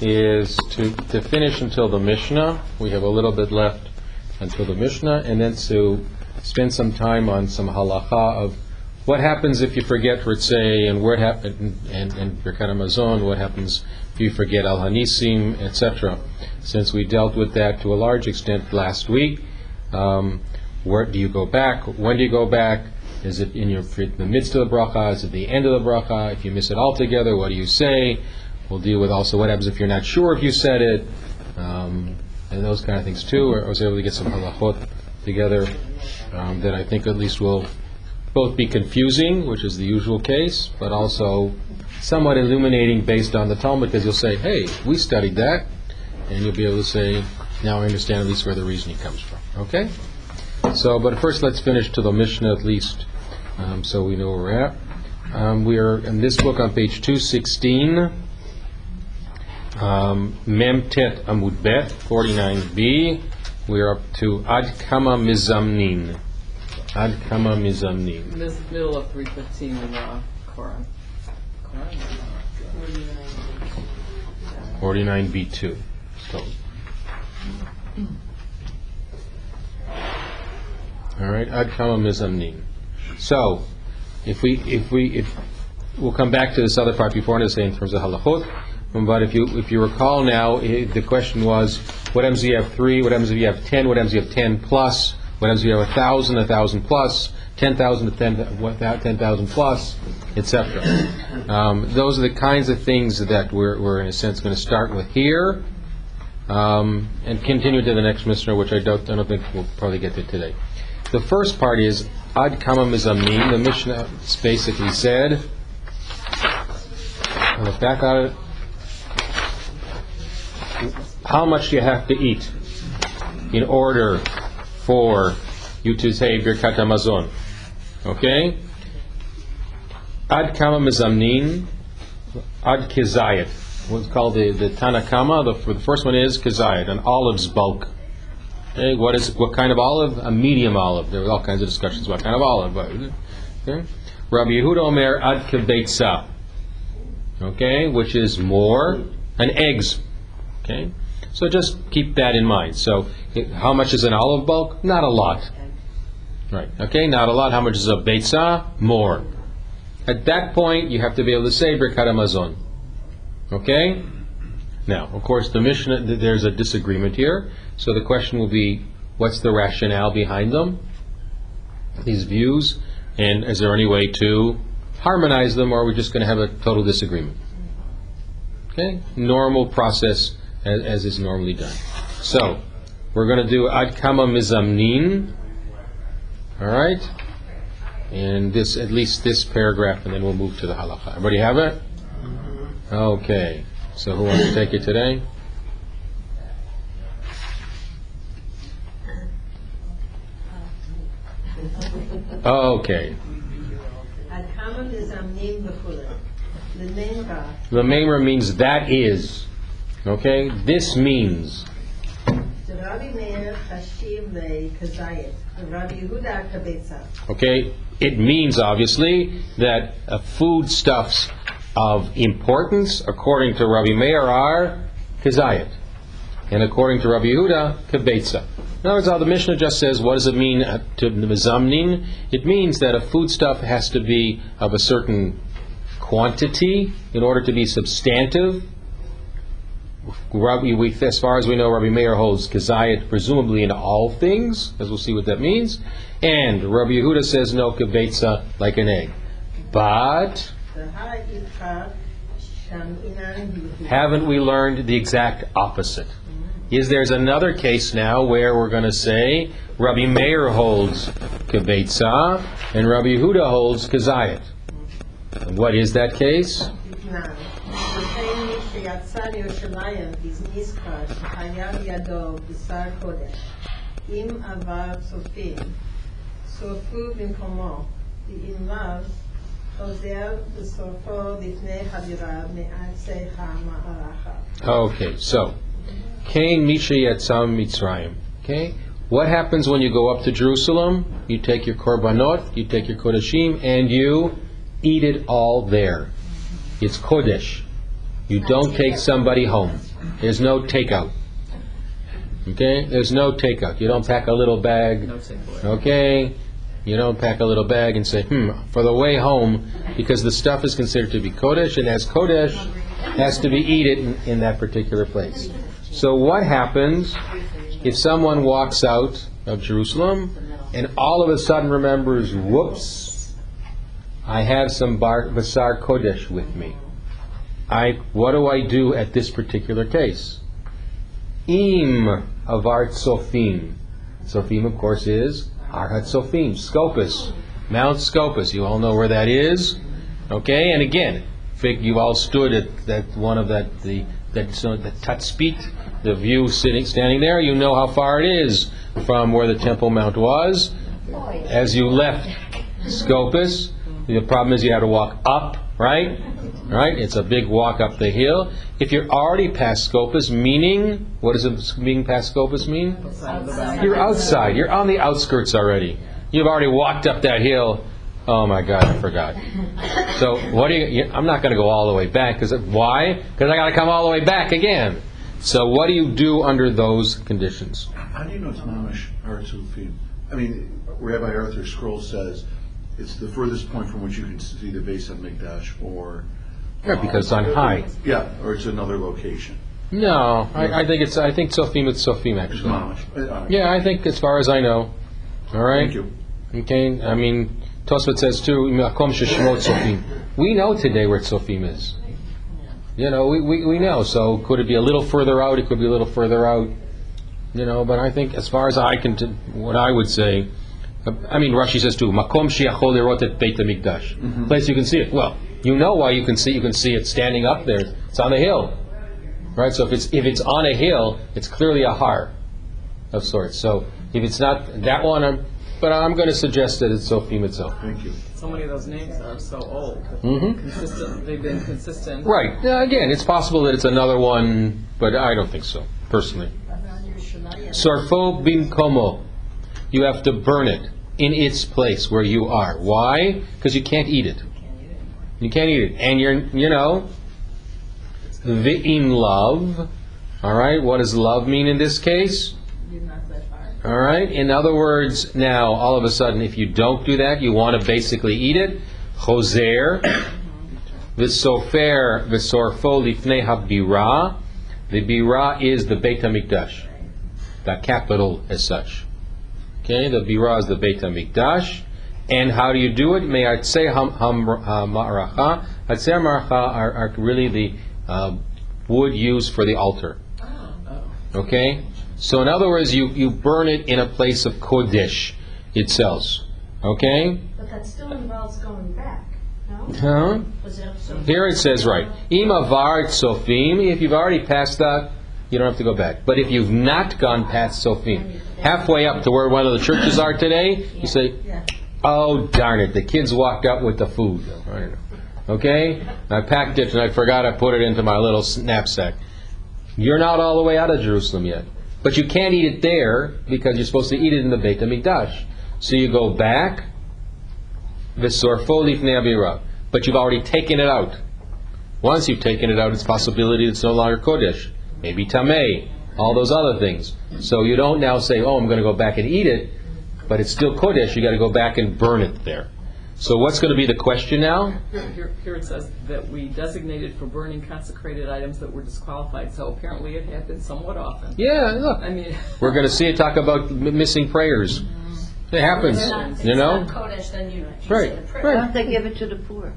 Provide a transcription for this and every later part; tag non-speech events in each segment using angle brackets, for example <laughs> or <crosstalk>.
is to, to finish until the Mishnah. We have a little bit left until the Mishnah, and then to spend some time on some halacha of what happens if you forget Ritzay, and what happen and and Birkat Hamazon, what happens if you forget Al Hanisim, etc. Since we dealt with that to a large extent last week, um, where do you go back? When do you go back? Is it in your the midst of the bracha? Is it the end of the bracha? If you miss it altogether, what do you say? We'll deal with also what happens if you're not sure if you said it, um, and those kind of things too. I was able to get some halachot together um, that I think at least will both be confusing, which is the usual case, but also somewhat illuminating based on the Talmud, because you'll say, "Hey, we studied that," and you'll be able to say, "Now I understand at least where the reasoning comes from." Okay. So, but first, let's finish to the Mishnah at least, um, so we know where we're at. Um, we are in this book on page 216, um, Mem Tet Amud Bet, 49b. We are up to Ad Kama Mizamnin. Ad Kama Mizamnin. This middle of 315 in the Koren. Koren? 49b2. So. All right, ad kama mizamnin. So, if we, if we, if, we'll come back to this other part before to say in terms of halachot. But if you, if you recall now, the question was, what happens if you have three? What happens if you have ten? What happens if you have ten plus? What happens if you have a thousand, a thousand plus, ten thousand to ten, what, ten thousand plus, etc. Um, those are the kinds of things that we're, we're in a sense going to start with here, um, and continue to the next Mishnah, which I don't, I don't think we'll probably get to today. The first part is Ad Kama Mizamin. The Mishnah basically said, look back at it, how much you have to eat in order for you to say Birkat Hamazon? Okay? Ad Kama Mizamnin, Ad Kizayat. What's called the, the Tanna Kamma, the, the first one is Kizayat, an olive's bulk. Okay, what is what kind of olive? A medium olive. There were all kinds of discussions about kind of olive. Rabbi Yehuda Omer ad kebeitza. Okay, which is more an eggs. Okay, so just keep that in mind. So, how much is an olive bulk? Not a lot. Right. Okay, not a lot. How much is a beitza? More. At that point, you have to be able to say Birkat Hamazon. Okay. Now, of course, the Mishnah, there's a disagreement here. So the question will be, what's the rationale behind them? These views, and is there any way to harmonize them, or are we just going to have a total disagreement? Okay, normal process as, as is normally done. So, we're going to do ad kama mizamnin. All right? And this, at least this paragraph, and then we'll move to the halacha. Everybody have it? Okay. So who wants to take it today? Oh, okay. The Memra means that is. Okay? This means. Okay? It means, obviously, that uh, foodstuffs of importance, according to Rabbi Meir, are kazayat. And according to Rabbi Yehuda, kibetza. In other words, how the Mishnah just says, what does it mean uh, to mezamnin? It means that a foodstuff has to be of a certain quantity in order to be substantive Rabbi, we, as far as we know, Rabbi Meir holds Kazayat presumably in all things, as we'll see what that means. And Rabbi Yehuda says no kibetza like an egg. But haven't we learned the exact opposite? Is there's another case now where we're going to say Rabbi Meir holds kibetza and Rabbi Yehuda holds Kazayat. What is that case? תתנן. וכן מי שיצא לירושלים בזניסקה שהיה בידו בשר קודש, אם עבר צופים, שורפו במקומו, ואם לאו, חוזר ושורפו לפני חבירה מארצי המערכה. Okay, so Cain Misha Yatzam Mitzrayim. Okay, what happens when you go up to Jerusalem? You take your korbanot, you take your kodashim, and you eat it all there. It's kodesh. You don't take somebody home. There's no takeout. Okay? There's no takeout. You don't pack a little bag. No takeaway. Okay? You don't pack a little bag and say, hmm, for the way home, because the stuff is considered to be Kodesh, and as Kodesh, has to be eaten in, in that particular place. So what happens if someone walks out of Jerusalem and all of a sudden remembers, whoops, I have some bar, Basar Kodesh with me. I, what do I do at this particular case? Im avart sofim. Sofim, of course, is Arhat Sofim, Scopus, Mount Scopus. You all know where that is, okay? And again, fig- you all stood at that one of that the that so the Tatspit, the view sitting standing there. You know how far it is from where the Temple Mount was. As you left Scopus, the problem is you had to walk up, right? Right? It's a big walk up the hill. If you're already past Scopus, meaning, what does it, being past Scopus mean? Outside of the boundary. You're outside. You're on the outskirts already. You've already walked up that hill. Oh my God, I forgot. So what do you? you- I'm not going to go all the way back because why? Because I got to come all the way back again. So what do you do under those conditions? How do you know it's mamish Artsufim? I mean, Rabbi ArtScroll says it's the furthest point from which you can see the base of Mikdash, or Yeah, because it's on high. yeah, or it's another location. No, I, I think it's. I think Sophim. It's Sophim It's actually. Uh, Yeah, I think as far as I know. All right. Thank you. Okay. I mean, Tosfot says too. "Makom sheshmot Sophim." We know today where Sophim is. You know, we, we, we know. So could it be a little further out? It could be a little further out. You know, but I think as far as I can, t- what I would say, I mean, Rashi says too, "Makom shiachol lerot et Beit Hamikdash." Place you can see it. Well, you know why you can see. You can see it standing up there. It's on a hill, right? So if it's if it's on a hill, it's clearly a har of sorts. So if it's not that one, I'm, but I'm going to suggest that it's Sophim itself. Thank you. So many of those names are so old. Mm-hmm. Consistent, they've been consistent. Right. Now, again, it's possible that it's another one, but I don't think so, personally. Sorfo bimkomo. You have to burn it in its place where you are. Why? Because you can't eat it. You can't eat it. And you're, you know, in love. All right. What does love mean in this case? All right. In other words, now all of a sudden, if you don't do that, you want to basically eat it. Choser, v'sofer, v'sorfo lifnei habira. The bira is the Beit Hamikdash, the capital as such. Okay, the bira is the Beit Hamikdash. And how do you do it? May I say ham ham ma'aracha? I'd say ma'aracha are, are really the uh, wood used for the altar. Okay? So in other words, you, you burn it in a place of Kodesh itself. Okay? But that still involves going back, no? Huh? Was that so? Here it says right. Imavar Sofim, if you've already passed that, you don't have to go back. But if you've not gone past Sofim, halfway up to where one of the churches are today, you say, Oh, darn it, the kids walked out with the food. Okay? I packed it and I forgot I put it into my little knapsack. You're not all the way out of Jerusalem yet. But you can't eat it there because you're supposed to eat it in the Beit HaMikdash. So you go back. But you've already taken it out. Once you've taken it out, it's possibility it's no longer Kodesh. Maybe Tameh. All those other things. So you don't now say, oh, I'm going to go back and eat it but it's still Kodesh, you got to go back and burn it there. So what's going to be the question now? Here, here, here it says that we designated for burning consecrated items that were disqualified. So apparently it happened somewhat often. Yeah, look, I mean, <laughs> we're going to see it talk about m- missing prayers. It happens, you know? Kodesh, then you. Right, Why right. don't they give it to the poor?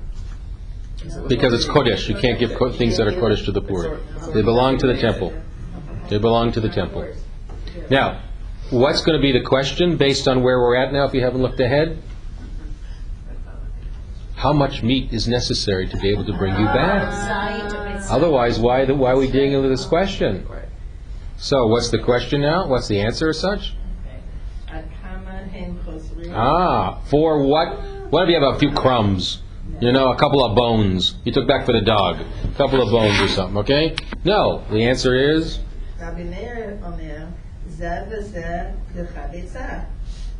Because it's Kodesh, you can't give ko- things that are Kodesh to the poor. They belong to the temple. They belong to the temple. Now, what's going to be the question based on where we're at now, if you haven't looked ahead? How much meat is necessary to be able to bring you back? Otherwise, why, the, why are we dealing with this question? So, what's the question now? What's the answer as such? Ah, for what? What if you have a few crumbs? You know, a couple of bones. You took back for the dog. A couple of bones or something, okay? No. The answer is רבי מאיר אומר, זה וזה לך ביצה.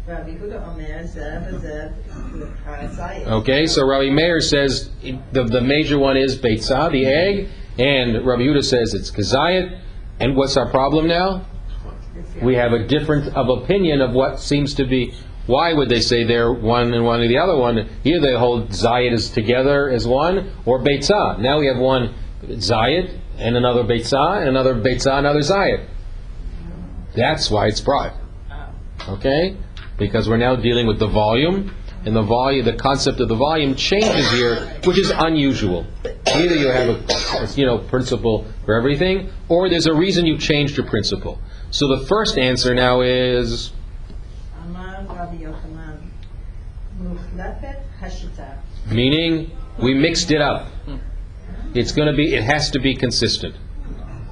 רבי יהודה אומר, זה וזה לך זית. okay. So Rabbi Meir says the, the major one is beitzah, the egg, and Rabbi Yehuda says it's kazayit. And what's our problem now? We have a difference of opinion of what seems to be. why would they say they're one and one or the other one? Either they hold zayit as together as one, or beitzah. Now we have one zayit and another beitzah, and another beitzah, another zayit. That's why it's brought. Okay? Because we're now dealing with the volume, and the volume, the concept of the volume changes here, which is unusual. Either you have a, you know, principle for everything, or there's a reason you changed your principle. So the first answer now is meaning we mixed it up. It's going to be, it has to be consistent.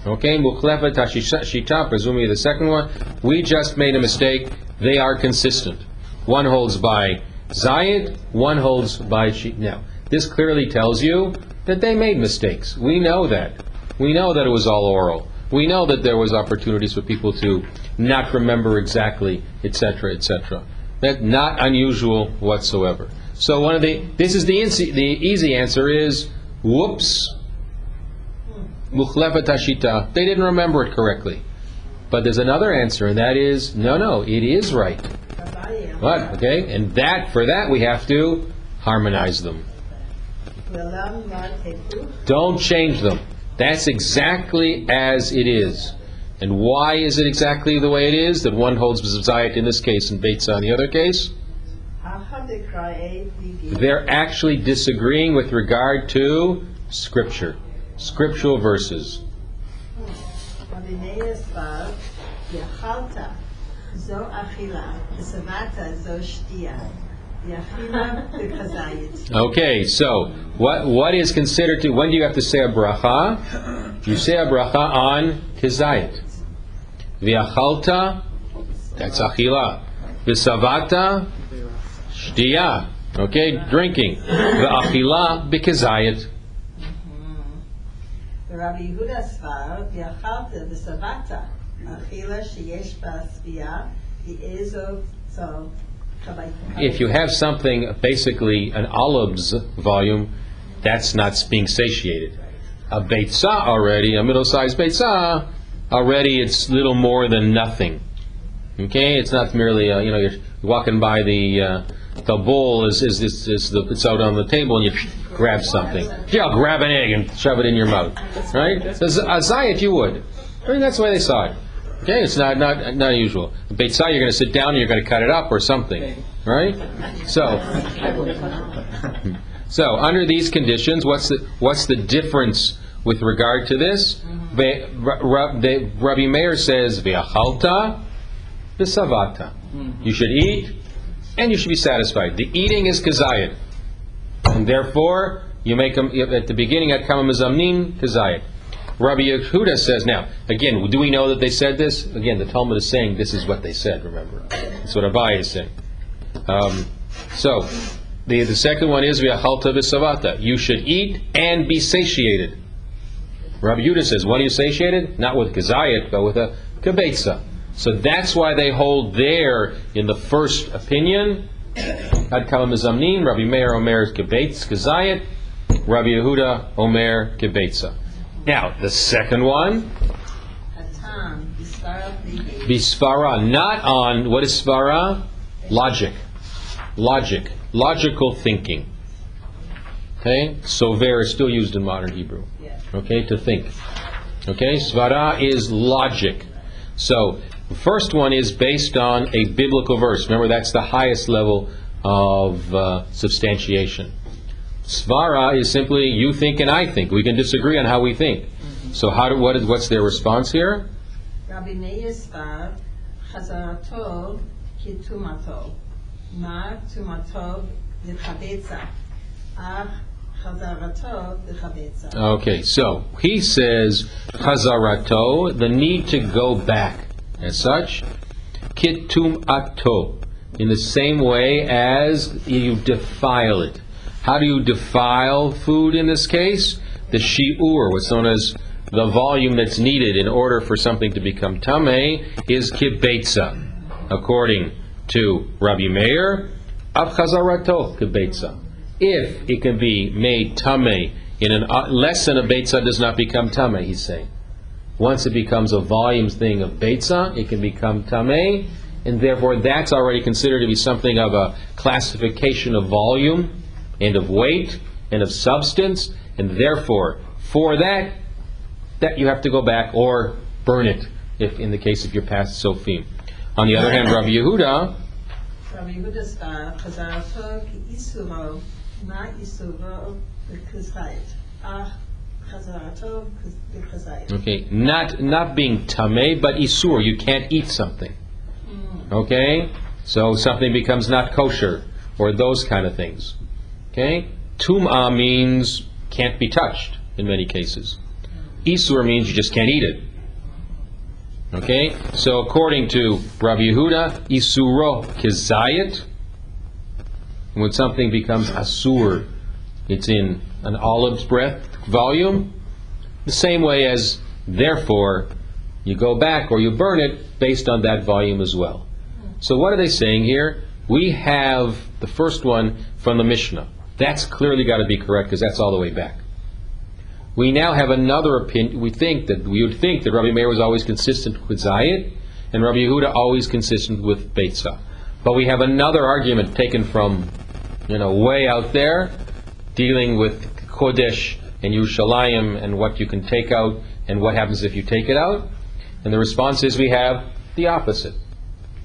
Okay, presumably the second one. We just made a mistake. They are consistent. One holds by Zayid, one holds by Shi. Now, this clearly tells you that they made mistakes. We know that. We know that it was all oral. We know that there was opportunities for people to not remember exactly, etc., etc. That not unusual whatsoever. So one of the this is the the easy answer is whoops, mukhlefat. They didn't remember it correctly. But there's another answer, and that is no, no, it is right. What? Okay, and that for that we have to harmonize them. Don't change them. That's exactly as it is. And why is it exactly the way it is that one holds Zayat in this case and Beitza in the other case? They're actually disagreeing with regard to Scripture, scriptural verses. Okay, so what what is considered to when do you have to say a bracha? You say a bracha on kezayit. V'achalta, that's achila. V'savata, shtiya. Okay, drinking. V'achila b'kezayit. Rabbi Yehuda Svar, v'achalta v'savata. Achila sheyesh ba'sviya, v'ezo so. If you have something, basically an olives volume, that's not being satiated. A beitza already, a middle-sized beitza, already it's little more than nothing. Okay, it's not merely uh, you know you're walking by the uh, the bowl is is, is, is the, it's out on the table and you grab something. Yeah, I'll grab an egg and shove it in your mouth, right? So, a zayat you would. I mean that's the way they saw it. Okay, it's not not not unusual. A beitzah you're going to sit down and you're going to cut it up or something, right? So. <laughs> So, under these conditions, what's the what's the difference with regard to this? Ve- Ra- Ra- Rabbi Meir says, "Ve'achalta, v'savata." You should eat, and you should be satisfied. The eating is kazayit, and therefore you make them at the beginning at kama mizamnin. Rabbi Yehuda says, now again, do we know that they said this? Again, the Talmud is saying this is what they said. Remember, that's what Abai is saying. Um, so, the, the second one is v'achalta v'savata. You should eat and be satiated. Rabbi Yudah says, what are you satiated? Not with kazayat, but with a kibetza. So that's why they hold there in the first opinion. Ad kalam Rabbi Meir Omer kibetz kazayat, Rabbi Yehuda Omer kibetza. Now the second one. Bisvara, not on what is svara? Logic, logic, logical thinking. Okay, sover is still used in modern Hebrew. Okay, to think. Okay, svara is logic. So, the first one is based on a biblical verse. Remember, that's the highest level of uh, substantiation. Svara is simply you think and I think. We can disagree on how we think. Mm-hmm. So, how do, what is, what's their response here? Rabbi Meir Svar, Ach Okay, so he says chazarato, the need to go back. As such, kitum ato, in the same way as you defile it. How do you defile food in this case? The shi'ur, what's known as the volume that's needed in order for something to become tameh, is kibetza, according to Rabbi Meir, av chazarato kibetza if it can be made tame in an uh, less than a beitza does not become tame. He's saying once it becomes a volume thing of beitza, it can become tame, and therefore that's already considered to be something of a classification of volume and of weight and of substance, and therefore for that that you have to go back or burn it if in the case of your past sophim. On the other hand, Rabbi Yehuda. Rabbi Yehuda's uh, Okay, not not being tame, but isur. You can't eat something. Okay, so something becomes not kosher or those kind of things. Okay, tumah means can't be touched in many cases. Isur means you just can't eat it. Okay, so according to Rabbi Yehuda, isuro kizayit when something becomes asur, it's in an olive's breath volume. The same way as, therefore, you go back or you burn it based on that volume as well. So what are they saying here? We have the first one from the Mishnah. That's clearly got to be correct because that's all the way back. We now have another opinion. We think that we would think that Rabbi Meir was always consistent with Zayed, and Rabbi Yehuda always consistent with Beitzah. But we have another argument taken from, you know, way out there, dealing with Kodesh and Yerushalayim and what you can take out and what happens if you take it out. And the response is we have the opposite.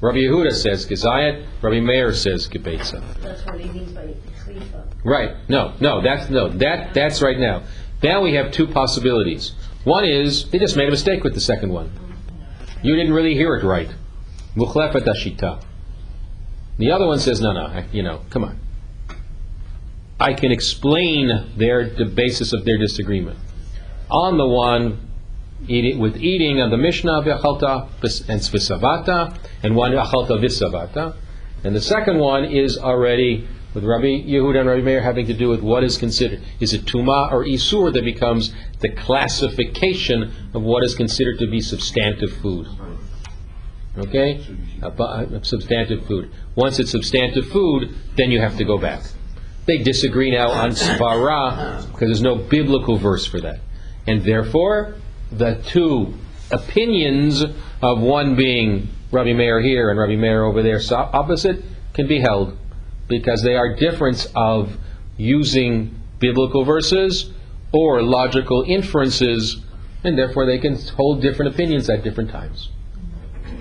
Rabbi Yehuda says Gezayat, Rabbi Meir says Gebetza. That's what he means by chlifa. Right. No, no, that's no. That that's right now. Now we have two possibilities. One is they just made a mistake with the second one. You didn't really hear it right. Mukhlefet ashita. The other one says, no, no, I- you know, come on. I can explain their the basis of their disagreement. On the one, eating, with eating of the Mishnah v'achalta vis- and svisavata, and one achalta visavata, and the second one is already with Rabbi Yehuda and Rabbi Meir having to do with what is considered. Is it tuma or isur that becomes the classification of what is considered to be substantive food? Okay, a, a substantive food. Once it's substantive food, then you have to go back. They disagree now on svara because there's no biblical verse for that, and therefore the two opinions of one being Rabbi Meir here and Rabbi Meir over there so opposite can be held because they are difference of using biblical verses or logical inferences, and therefore they can hold different opinions at different times.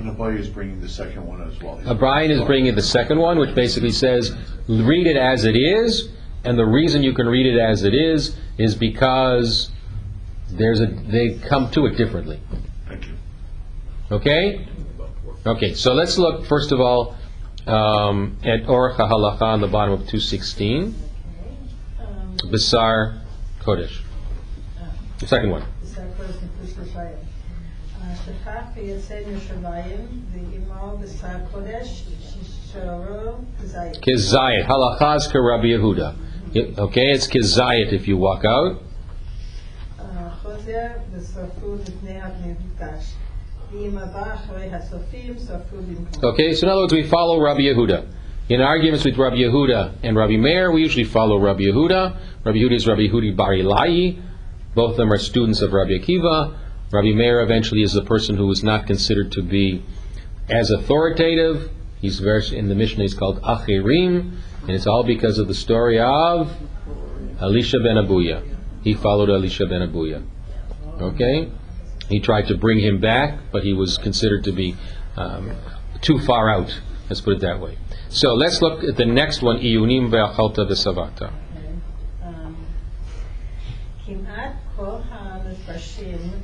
And Abaye is bringing the second one as well. O'Brien is bringing the second one, which basically says, read it as it is, and the reason you can read it as it is is because there's a they come to it differently. Thank you. Okay? Okay, so let's look first of all um, at Orach HaHalacha on the bottom of 216, Um, Basar Kodesh. The second one. זה הכל סיפור ירושלים. שכח ויצא מירושלים ועמו בשר קודש שישארו כזית. Kizayit. Halachas ka Rabbi Yehuda. It- Okay, it's Kizayit if you walk out. חוזר ושרפו לפני המקדש. ואם הבא אחרי הסופים שרפו במקום. Okay, so in other words, we follow Rabbi Yehuda. In arguments with Rabbi Yehuda and Rabbi Meir, we usually follow Rabbi Yehuda. Rabbi Yehuda is Rabbi Yehudi Bar Ilai. Both of them are students of Rabbi Akiva. Rabbi Meir eventually is the person who is not considered to be as authoritative. He's versed in the Mishnah. He's called Acherim, and it's all because of the story of Elisha ben Abuya. He followed Elisha ben Abuya. Okay, he tried to bring him back, but he was considered to be um, too far out. Let's put it that way. So let's look at the next one. Iyunim ve'achalta ve'savata. Um, Kim'at kol ha'mefrashim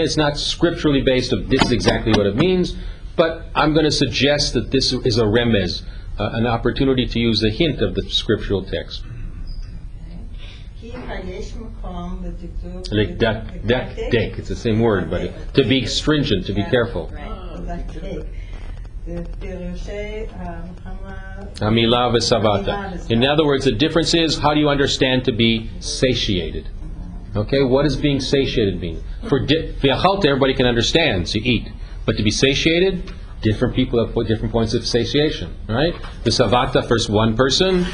It's not scripturally based of this is exactly what it means, but I'm going to suggest that this is a remez, uh, an opportunity to use a hint of the scriptural text. Like that, that, dink. It's the same word, but it, to be stringent, to be careful. In other words, the difference is how do you understand to be satiated? Okay, what does being satiated mean? For viachalta, everybody can understand, so you eat. But to be satiated, different people have different points of satiation, right? The savata for one person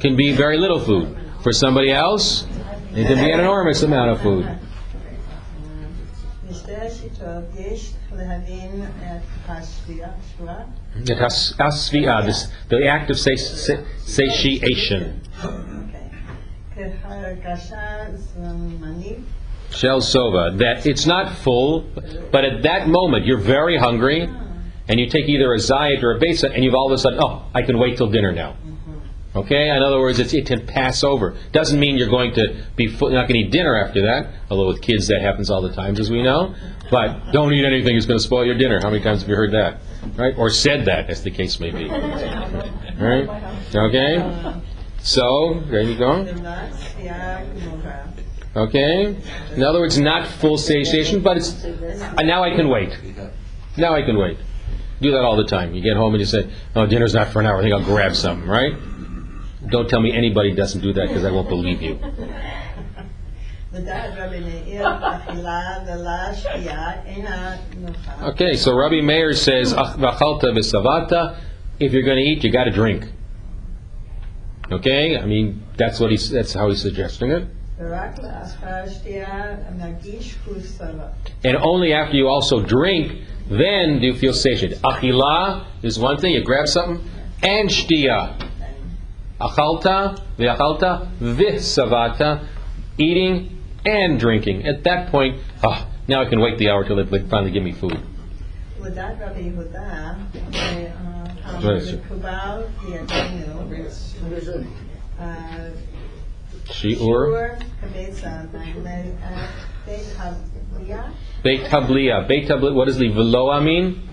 can be very little food. For somebody else, it can be an enormous amount of food. The, the act of satiation. Shell Sova, that it's not full, but at that moment you're very hungry, and you take either a Zayat or a Besa, and you've all of a sudden, oh, I can wait till dinner now. Okay? In other words, it can pass over. Doesn't mean you're going to be full, not going to eat dinner after that, although with kids that happens all the times, as we know. But don't eat anything that's going to spoil your dinner. How many times have you heard that? Right? Or said that, as the case may be. <laughs> Right? Okay? So, there you go. Okay. In other words, not full satiation, but it's uh, now I can wait. Now I can wait. Do that all the time. You get home and you say, "Oh, dinner's not for an hour. I think I'll grab something." Right? Don't tell me anybody doesn't do that because I won't believe you. okay, so Rabbi Meir says, "If you're going to eat, you got to drink." Okay, I mean that's what he's that's how he's suggesting it. And only after you also drink, then do you feel satiated. Achila is one thing, you grab something, and shtia. Achalta, v'achalta, v'savata, eating and drinking. At that point, oh, now I can wait the hour till they finally give me food. Um, Pleasure. Cabal, Bienvenido. Ah, uh, Shiur Shur, Cabeza, Magna- Beit Hablia. Beit Hablia. What does the veloa mean?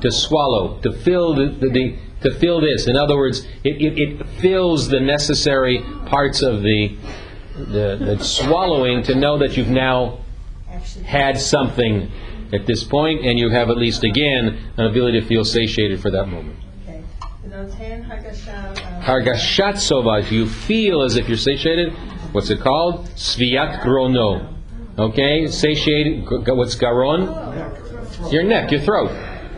To swallow, to fill the, the, the to fill this. In other words, it, it, it fills the necessary parts of the, the the swallowing to know that you've now had something at this point, and you have at least again an ability to feel satiated for that moment. Okay. Hargashat sovach, you feel as if you're satiated. What's it called? Sviat grono. Okay, satiated. What's garon? Your neck, your throat.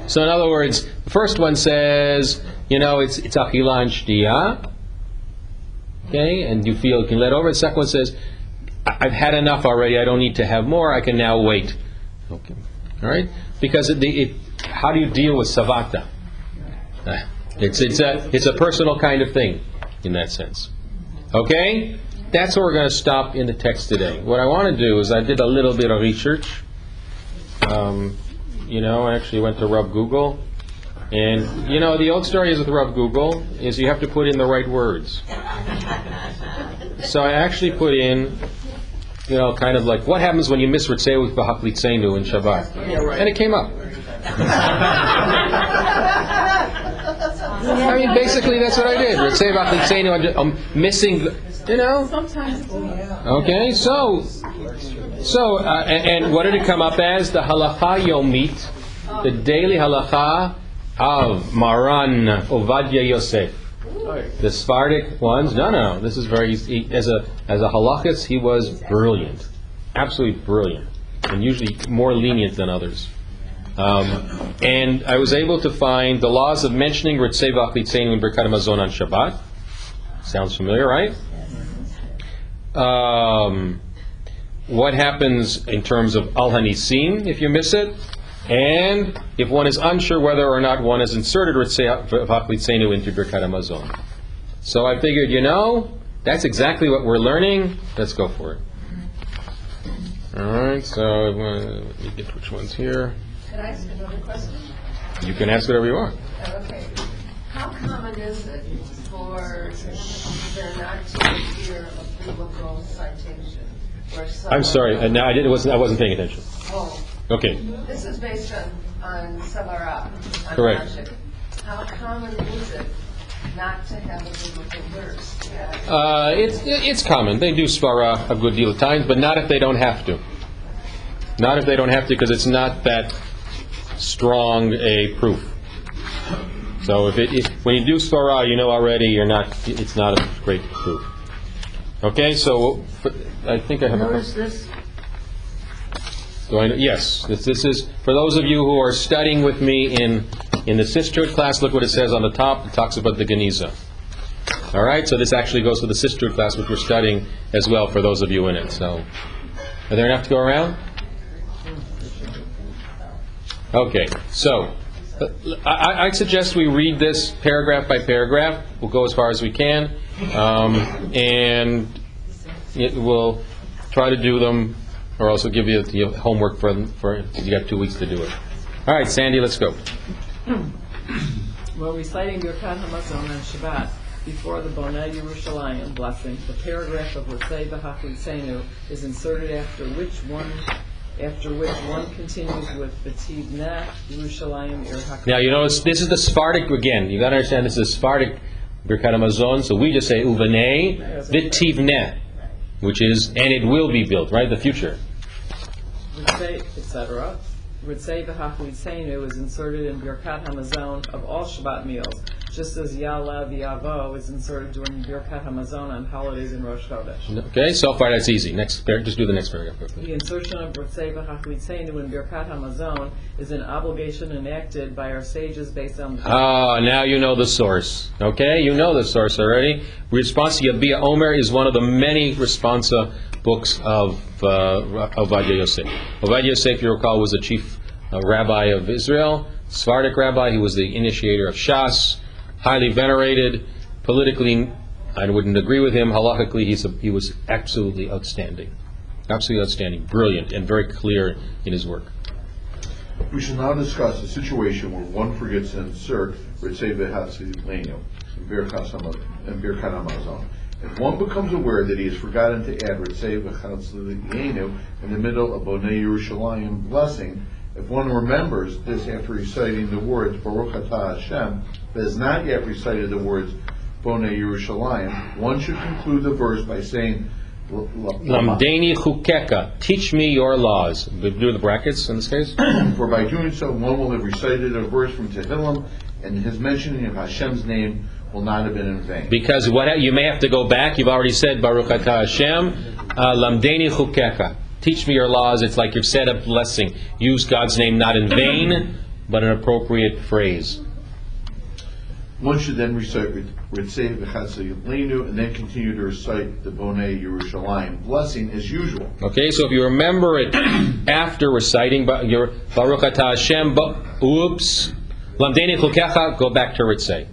So in other words, the first one says, you know, it's it's achila and. Okay, and you feel you can let over. The second one says, I've had enough already. I don't need to have more. I can now wait. Okay all right. Because it, it, how do you deal with savata? Uh, It's it's a it's a personal kind of thing, in that sense. Okay, that's where we're going to stop in the text today. What I want to do is I did a little bit of research. Um, you know, I actually went to Rav Google, and you know the old story is with Rav Google is you have to put in the right words. So I actually put in, you know, kind of like what happens when you miss Ritzei with Bahaklitzenu in Shabbat, and it came up. I mean, basically, that's what I did. Ritzei Bahaklitzenu, I'm, ju- I'm missing, you know. Sometimes Okay, so, so, uh, and, and what did it come up as? The halacha yomit, the daily halacha of Maran Ovadia Yosef. The Sephardic ones, no, no, this is very, as a, as a halachist, he was brilliant. Absolutely brilliant. And usually more lenient than others. Um, and I was able to find the laws of mentioning Ritzei Vachlitzenu and Birkat Hamazon on Shabbat. Sounds familiar, right? um, what happens in terms of al hanisim if you miss it, and if one is unsure whether or not one has inserted Ritzei Vachlitzenu into Birkat Hamazon. So I figured, you know, that's exactly what we're learning. Let's go for it. All right. So uh, let me get which ones here. Can I ask another question? You can ask whatever you want. Okay. How common is it for there not to appear a biblical citation? where I'm sorry. Uh, no, I didn't. Wasn't I wasn't paying attention. Oh, Okay. this is based on, on Savara. on Correct. Rashi. How common is it not to have a biblical verse. Yeah. Uh, it's, it's common. They do svara a good deal of times, but not if they don't have to. Not if they don't have to, because it's not that strong a proof. So if it, if, when you do svara, you know already you're not, it's not a great proof. Okay, so for- I think I have a. Notice this, I, yes, this, this is, for those of you who are studying with me in, in the sisterhood class, look what it says on the top, it talks about the Geniza. All right, so this actually goes to the sisterhood class, which we're studying as well, for those of you in it, so. Are there enough to go around? Okay, so, I, I- suggest we read this paragraph by paragraph, we'll go as far as we can, um, and it will try to do them, or else we'll give you the homework for, for, you got two weeks to do it. All right, Sandy, let's go. When reciting Birkat Hamazon on Shabbat before the Bonai Yerushalayim blessing, the paragraph of Ritzei V'Hachutzenu is inserted after which one, after which one continues with Neh Yerushalayim Ir Now, you notice, this is the Sephardic, again, You've gotta understand, this is Sephardic Birkat Hamazon, so we just say uvanei v'tivneh, which is, and it will be built, right, the future. Etc. Ritzei V'Hachutzenu is inserted in Birkat Hamazon of all Shabbat meals, just as Ya'aleh V'Yavo is inserted during Birkat Hamazon on holidays in Rosh Chodesh. Okay, so far that's easy. Next, par- just do the next paragraph quickly. The insertion of Ritzei V'Hachutzenu in Birkat Hamazon is an obligation enacted by our sages based on Ah, now you know the source. Okay, you know the source already. Responsa Yabia Omer is one of the many responsa books of uh, Ovadia Yosef. Ovadia Yosef, you recall, was the chief uh, rabbi of Israel, Sephardic rabbi. He was the initiator of Shas, highly venerated. Politically, I wouldn't agree with him. Halachically, a, he was absolutely outstanding. Absolutely outstanding, brilliant, and very clear in his work. We shall now discuss a situation where one forgets to insert Ritzei V'Hatzi Lenu in Birkat Hama- in Birkat Hamazon. If one becomes aware that he has forgotten to add Ritzei Lenu in the middle of Bonei Yerushalayim blessing, if one remembers this after reciting the words Baruch Atah Hashem, but has not yet recited the words Bonei Yerushalayim, one should conclude the verse by saying, L- L- Lamdeni chukeka, teach me your laws. Do the brackets in this case? <clears throat> For by doing so, one will have recited a verse from Tehillim, and his mentioning of Hashem's name will not have been in vain. Because what you may have to go back. You've already said Baruch Atah Hashem. Uh, Lamdeni chukeka, teach me your laws. It's like you've said a blessing. Use God's name not in vain, but an appropriate phrase. One should then recite Ritzei V'Chatzei Lenu, and then continue to recite the Bonei Yerushalayim blessing as usual. Okay, so if you remember it <clears throat> after reciting Baruch Atah Hashem, oops, Lamdeni chukecha, go back to Ritzei.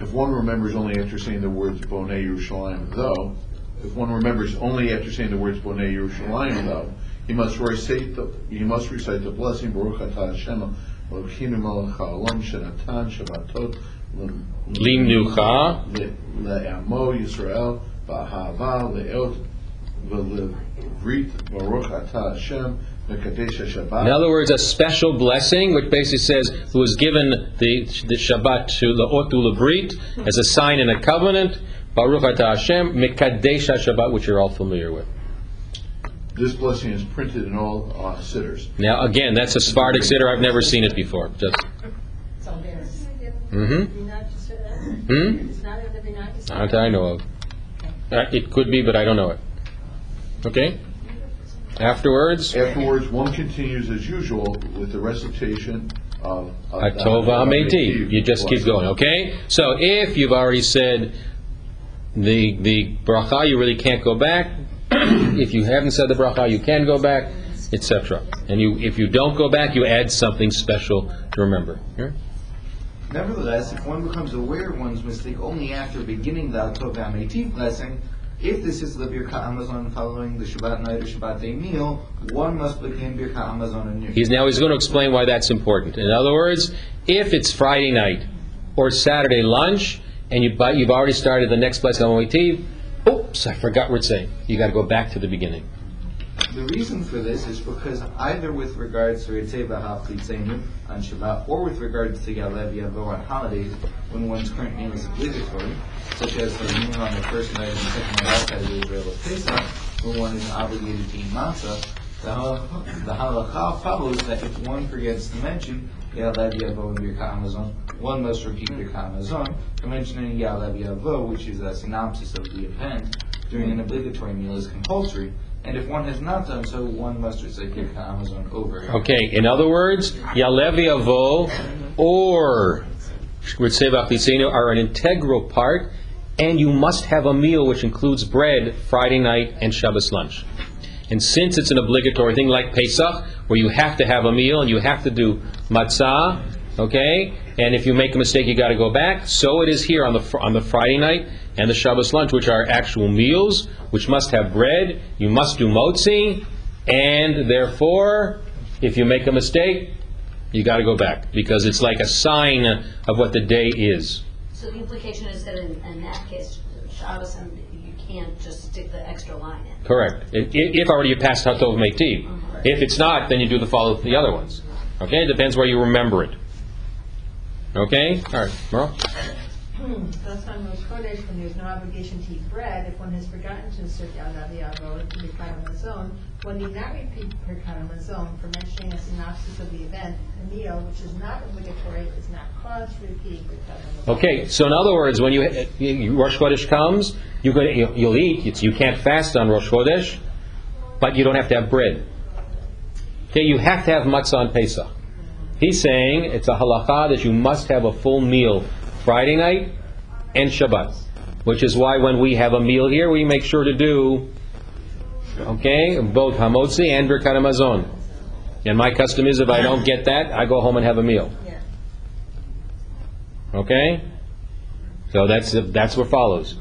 If one remembers only after saying the words Bonei Yerushalayim, though, if one remembers only after saying the words Bonei Yerushalayim, though, he must recite the he must recite the blessing Baruch Atah Hashem Elokeinu Melech Haolam Shenatan Shabbatot Lim- Limnucha. Le- Le'amo Yisrael Ba'ahava Le'ot V'Levrit Baruch Atah Hashem. In other words, a special blessing, which basically says, who was given the, the Shabbat to La'ot Ulabrit as a sign and a covenant, Baruch Atah Hashem, Mekadesh Shabbat, which you're all familiar with. This blessing is printed in all uh, siddurs. Now, again, that's a Sephardic siddur. I've never seen it before. Just, so there's, mm-hmm. Hmm? It's not in the Binah Not that I know of. Uh, It could be, but I don't know it. Okay? Afterwards, Afterwards, one continues as usual with the recitation of. of the- Atova Ametiv. You just keep going, okay? So if you've already said the the bracha, you really can't go back. <clears throat> if you haven't said the bracha, you can go back, etc. And you, if you don't go back, you add something special to remember. Here? Nevertheless, if one becomes aware of one's mistake only after beginning the Atov Ametiv blessing, if this is the Birkat Hamazon following the Shabbat night or Shabbat day meal, one must begin Birkat Hamazon anew. He's now he's going to explain why that's important. In other words, if it's Friday night or Saturday lunch, and you but you've already started the next blessing on Tiv, oops, I forgot what it's saying. You got to go back to the beginning. the reason for this is because either with regards to Ritzei V'Haflitzenu on Shabbat, or with regards to Ya'aleh V'Yavo on holidays, when one's current meal is obligatory, such as the meal on the first night and the second night outside of Israel of Pesach, when one is obligated to eat matzah, the the halacha follows that if one forgets to mention Ya'aleh V'Yavo Hamazon, one must repeat Birkat Hamazon, for mentioning Ya'aleh V'Yavo, which is a synopsis of the event, during an obligatory meal is compulsory, and if one has not done so, one must recite Birkat Hamazon over. Okay, in other words, Ya'aleh V'Yavo or V'Achlitzenu are an integral part, and you must have a meal which includes bread Friday night and Shabbos lunch. And since it's an obligatory thing like Pesach, where you have to have a meal and you have to do matzah, okay, and if you make a mistake, you got to go back. So it is here on the on the Friday night and the Shabbos lunch, which are actual meals, which must have bread. You must do motzi, and therefore, if you make a mistake, you got to go back because it's like a sign of what the day is. So the implication is that in, in that case, Shabbos, and you can't just stick the extra line in. Correct. I- i- If already you passed Hatov Meitiv. If it's not, then you do the follow the other ones. Okay, it depends where you remember it. Okay, all right, Merle. Thus on Rosh Chodesh, when there's no obligation to eat bread, if one has forgotten to insert Ya'aleh V'Yavo into the Birkat Hamazon, one need not repeat Birkat Hamazon for mentioning a synopsis of the event. A meal which is not obligatory is not cause for repeating Hamazon. Okay, so in other words, when you, you Rosh Chodesh comes, you you- you'll eat. It's, you can't fast on Rosh Chodesh, but you don't have to have bread. Okay, you have to have matzah on Pesach. He's saying it's a halacha that you must have a full meal Friday night and Shabbat, which is why when we have a meal here, we make sure to do, okay, both hamotzi and birkat hamazon. And my custom is if I don't get that, I go home and have a meal. Okay? So that's, that's what follows.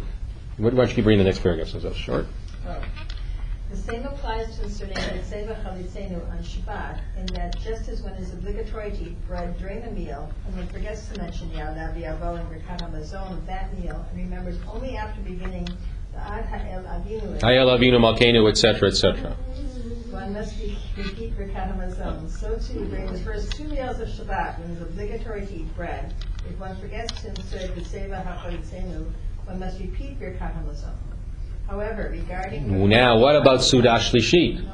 Why don't you keep reading the next paragraph, since that's short? The same applies to inserting Ritzeva Chalitzenu on Shabbat, in that just as one is obligatory to eat bread during the meal, and one forgets to mention Ya'aleh V'Yavo and Birkat Hamazon of that meal, and remembers only after beginning the Ha'el Avinu, Malkeinu, etc., etc. one must be- repeat Birkat Hamazon. So too, during the first two meals of Shabbat, when it is obligatory to eat bread, if one forgets to insert Ritzeva Chalitzenu, one must repeat Birkat Hamazon. However, regarding... Now, what about Seudah Shlishit?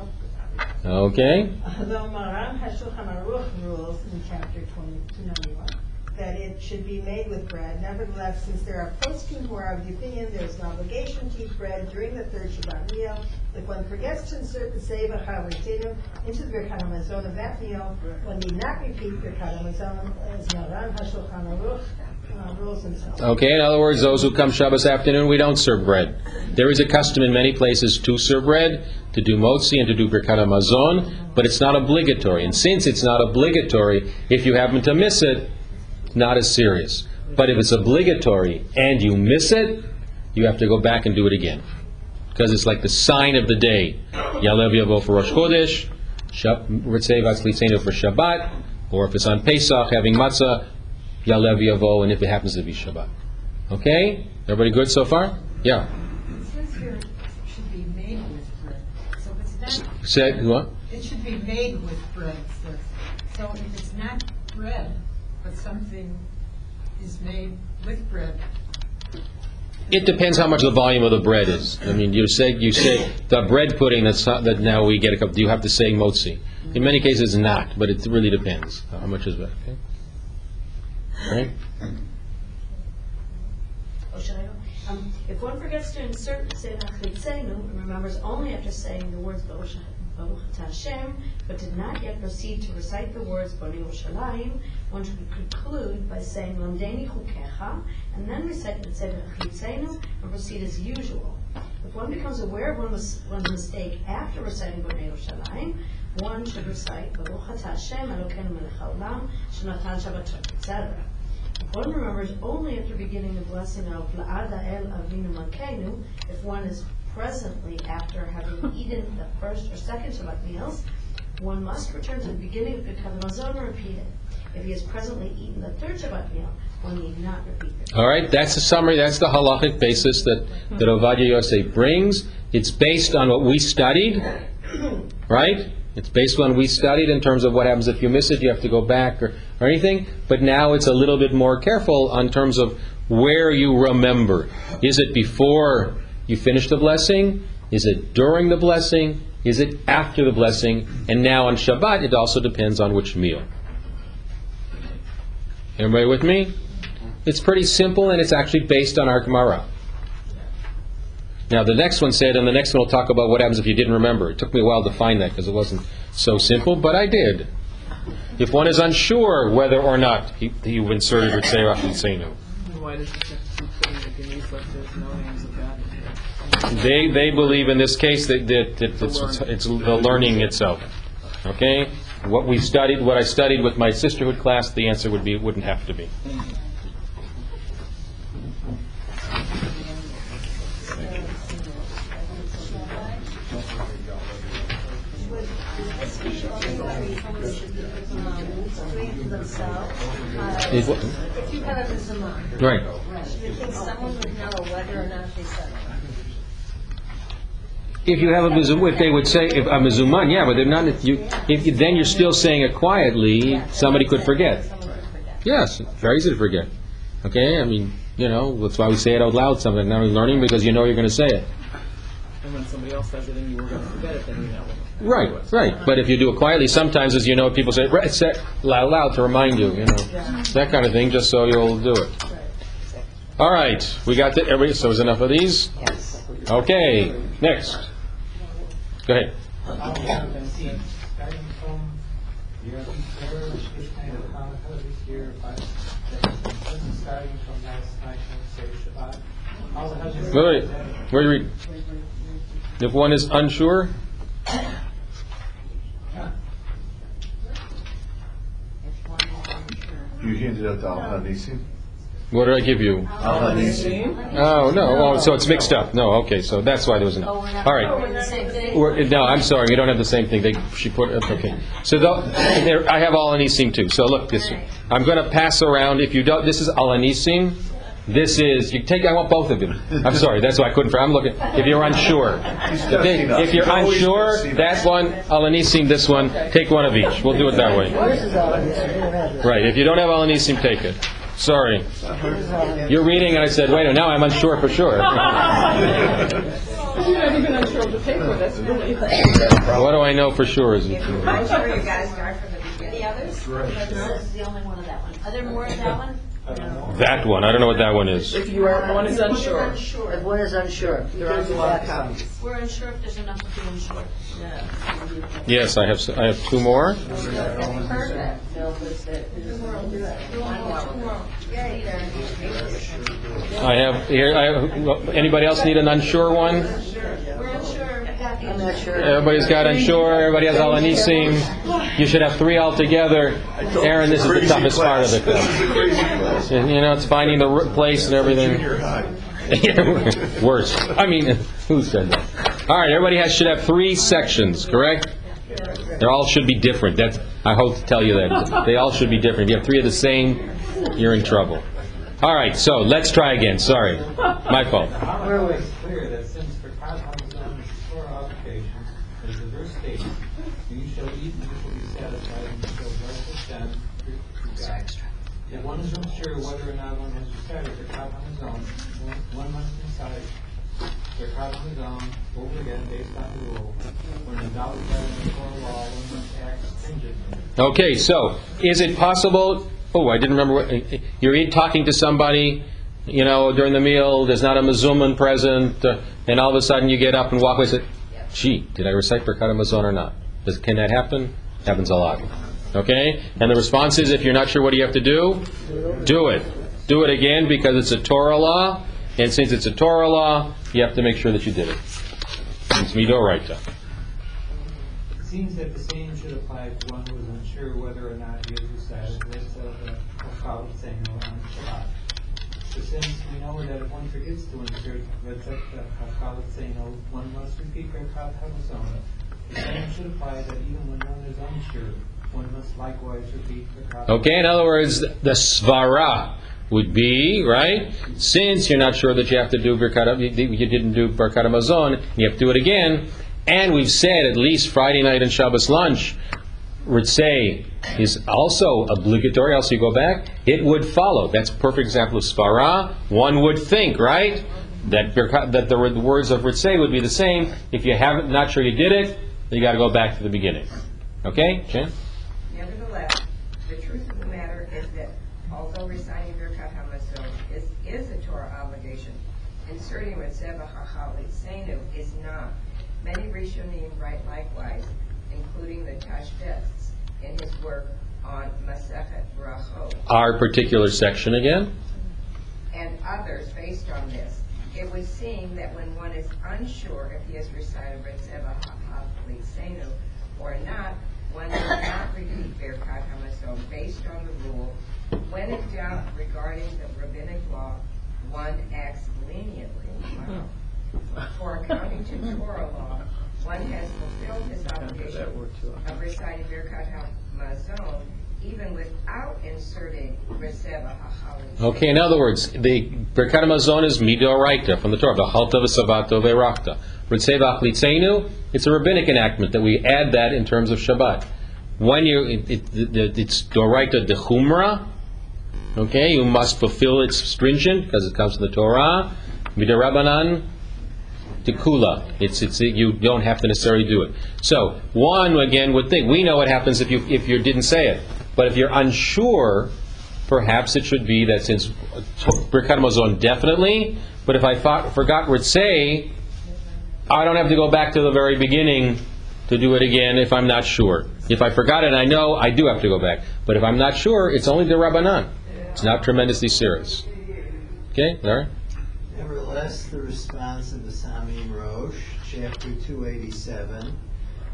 Okay? Although Maran HaShulchan Aruch rules in chapter 2291 that it should be made with bread, nevertheless, since there are poskim who are of the opinion there is an obligation to eat bread during the third Shabbat meal, if one forgets to insert the Seva Chavritinu into the Birkat HaMazon of that meal, one need not repeat Birkat HaMazon as Maran HaShulchan Aruch uh. Okay, in other words, those who come Shabbos afternoon, we don't serve bread. There is a custom in many places to serve bread, to do motzi and to do birkat hamazon, but it's not obligatory. And since it's not obligatory, if you happen to miss it, not as serious. But if it's obligatory and you miss it, you have to go back and do it again. Because it's like the sign of the day. Ya'aleh V'Yavo for Rosh Chodesh, Ritzei for Shabbat, or if it's on Pesach, having matzah, Ya'aleh V'Yavo, and if it happens to be Shabbat. Okay? Everybody good so far? Yeah. It says it should be made with bread. So it's not, what? it should be made with bread. So if it's not bread, something is made with bread, It depends how much the volume of the bread is. I mean, you say, you say, the bread pudding that's, not- that now we get a cup. do you have to say motzi? In many cases, not, but it really depends. How much is that, okay? Right? Oh, should I go? Um, If one forgets to insert Seva Chitzenu and remembers only after saying the words Baruch Baruch Hashem, but did not yet proceed to recite the words Bonei Yerushalayim, one should conclude by saying Lamdeni Chukecha, and then recite the Seva Chitzenu and proceed as usual. If one becomes aware of one mis- one's mistake after reciting Bonei Yerushalayim, one should recite Baruch Hashem Elokeinu Melech Haolam, Shematan Shabbatot, etc. If one remembers only after beginning the blessing of La'ada El Avinu Malkeinu, if one is presently after having <laughs> eaten the first or second Shabbat meals, one must return to the beginning of the Mazon and repeat it. If he has presently eaten the third Shabbat meal, one need not repeat it. All right, that's the summary, that's the halachic basis that, mm-hmm. that Ovadia Yosef brings. It's based on what we studied, <clears throat> right? It's based on what we studied in terms of what happens if you miss it, you have to go back or, or anything. But now it's a little bit more careful on terms of where you remember. Is it before you finish the blessing? Is it during the blessing? Is it after the blessing? And now on Shabbat, it also depends on which meal. Everybody with me? It's pretty simple and it's actually based on our Gemara. Now, the next one said, and the next one will talk about what happens if you didn't remember. It took me a while to find that because it wasn't so simple, but I did. If one is unsure whether or not he, he inserted Ritzerach Yitzenu. Why does it have to the there's no names of God in there? They, they believe in this case that, that, that it's, it's the learning itself. Okay? What we studied, what I studied with my sisterhood class, the answer would be, it wouldn't have to be. It- If you have a Mizumah, Right. you think someone would know whether or not they said it? If you have a mizum, if they would say if a mezuman, yeah, but they're not. If you, if you, then you're still saying it quietly. Somebody could forget. Someone could forget. Yes, it's very easy to forget. Okay, I mean, you know, that's why we say it out loud. Something not only learning because you know you're going to say it. And when somebody else says it and you were gonna forget it, then you know. Right, right. But if you do it quietly, sometimes, as you know, people say "Right, say it loud, loud to remind you. You know, that kind of thing, just so you'll do it. All right, we got that. Everybody, so is enough of these. Yes. Okay, next. Go ahead. Wait, wait. Where you read? If one is unsure, You handed out the Al Hanisim? What did I give you? Al Oh, no, oh, so it's mixed up. No, okay, so that's why there was an, all right. We're the same thing? We're- No, I'm sorry, we don't have the same thing. They, she put, okay. So the- there, I have Al Hanisim too. So look, this, I'm going to pass around, if you don't, this is Al Hanisim. This is, you take, I want both of them. I'm sorry, that's why I couldn't, I'm looking, if you're unsure. If they- If you're unsure, that one, Al Hanisim, this one, take one of each. We'll do it that way. Right, if you don't have Al Hanisim, take it. Sorry. You're reading and I said, wait, now I'm unsure for sure. <laughs> You're not even unsure of the paper, that's really. What do I know for sure is it? I'm sure you guys start from the beginning. The others? This is the only one of that one. Are there more of that one? That one, I don't know what that one is. If you are, one is unsure. Unsure. If one is unsure, There's a lot of copies. We're unsure if there's enough of the unsure. Yes, I have, I have two more. I have, here, I, have- anybody else need an unsure one? Everybody's got unsure, everybody has Al Hanisim. You should have three altogether. Aaron, this is the toughest part of crazy class. You know, it's finding the place and everything. Junior high. <laughs> Worse. I mean, <laughs> who said that? All right, everybody has, should have three sections, correct? They all should be different. That's, I hope to tell you that. They all should be different. If you have three of the same, you're in trouble. All right, so let's try again. Sorry. My fault. However, it's clear that since for is four obligations, as the verse states, you shall eat and you shall be satisfied and you shall bless God. If one is unsure whether or not one has decided for God Hamazon, one- one must Hamazon over again based on the rule. When doubt the Torah law. Okay, so is it possible? Oh, I didn't remember. What, you're talking to somebody, you know, during the meal. There's not a mezuman present, uh, and all of a sudden you get up and walk away and say, "Gee, did I recite Birkat Hamazon or not?" Does, can that happen? Happens a lot. Okay, and the response is, if you're not sure what you have to do, do it. Do it again because it's a Torah law, and since it's a Torah law, you have to make sure that you did it. It's me, midoraita. It seems that the same should apply to one who is unsure whether or not he has decided to of the saying on Shabbat. So since we know that if one forgets to insert Retzet Chafal saying one must repeat Birkat Hamazon, the same should apply that even when one is unsure, one must likewise repeat Birkat. Okay, in other words, the svara would be, right? Since you're not sure that you have to do Birkat, you didn't do Birkat Hamazon, you have to do it again, and we've said at least Friday night and Shabbos lunch, would say is also obligatory, else you go back, it would follow. That's a perfect example of Svara. One would think, right? That, Birkat- that the words of Ritzay would be the same. If you haven't, not sure you did it, you got to go back to the beginning. Okay, Jen? Nevertheless, the truth of the matter is that although reciting Birkat HaMazon is, is a Torah obligation, inserting Ritzeva HaChalit Seinu is not. Many Rishonim write likewise, including the Tashbetz in his work on Masechet Brachot, Our particular section again. and others based on this. It would seem that when one is unsure if he has recited Ritzeva HaChalit Seinu or not, one does not repeat Birkat HaMazon based on the rule, when in doubt regarding the rabbinic law, one acts leniently. <laughs> For accounting to Torah law, one has fulfilled his obligation of reciting Birkat HaMazon even without inserting Ritzeva HaChalit. Okay, in other words, the Birkat Hamazon is midoraita from the Torah, v'halta v'savato v'rachta. Ritzei v'achlitzenu, it's a rabbinic enactment that we add that in terms of Shabbat. When you, it, it, it- it's doraita dechumra, okay, you must fulfill its stringent because it comes from the Torah. Midorabanan dekula, it's, it's, you don't have to necessarily do it. So, one again would think, we know what happens if you, if you didn't say it. But if you're unsure, perhaps it should be that since Birkat definitely, but if I thought, forgot say I don't have to go back to the very beginning to do it again if I'm not sure. If I forgot it, I know I do have to go back. But if I'm not sure, it's only the Rabbanan. It's not tremendously serious. Okay, Larry? Nevertheless, the response of the Samim Rosh, chapter 287,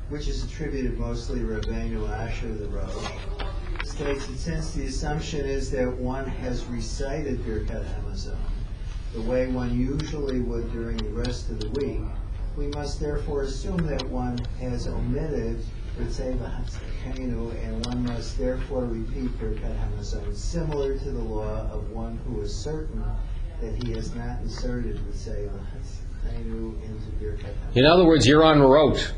which is attributed mostly to Rabbeinu Asher the Rosh, states that since the assumption is that one has recited Birkat Hamazon the way one usually would during the rest of the week, we must therefore assume that one has omitted Ritzei V'Hatzakenu, and one must therefore repeat Birkat Hamazon, similar to the law of one who is certain that he has not inserted Ritzei V'Hatzakenu into In other words, you're on rote,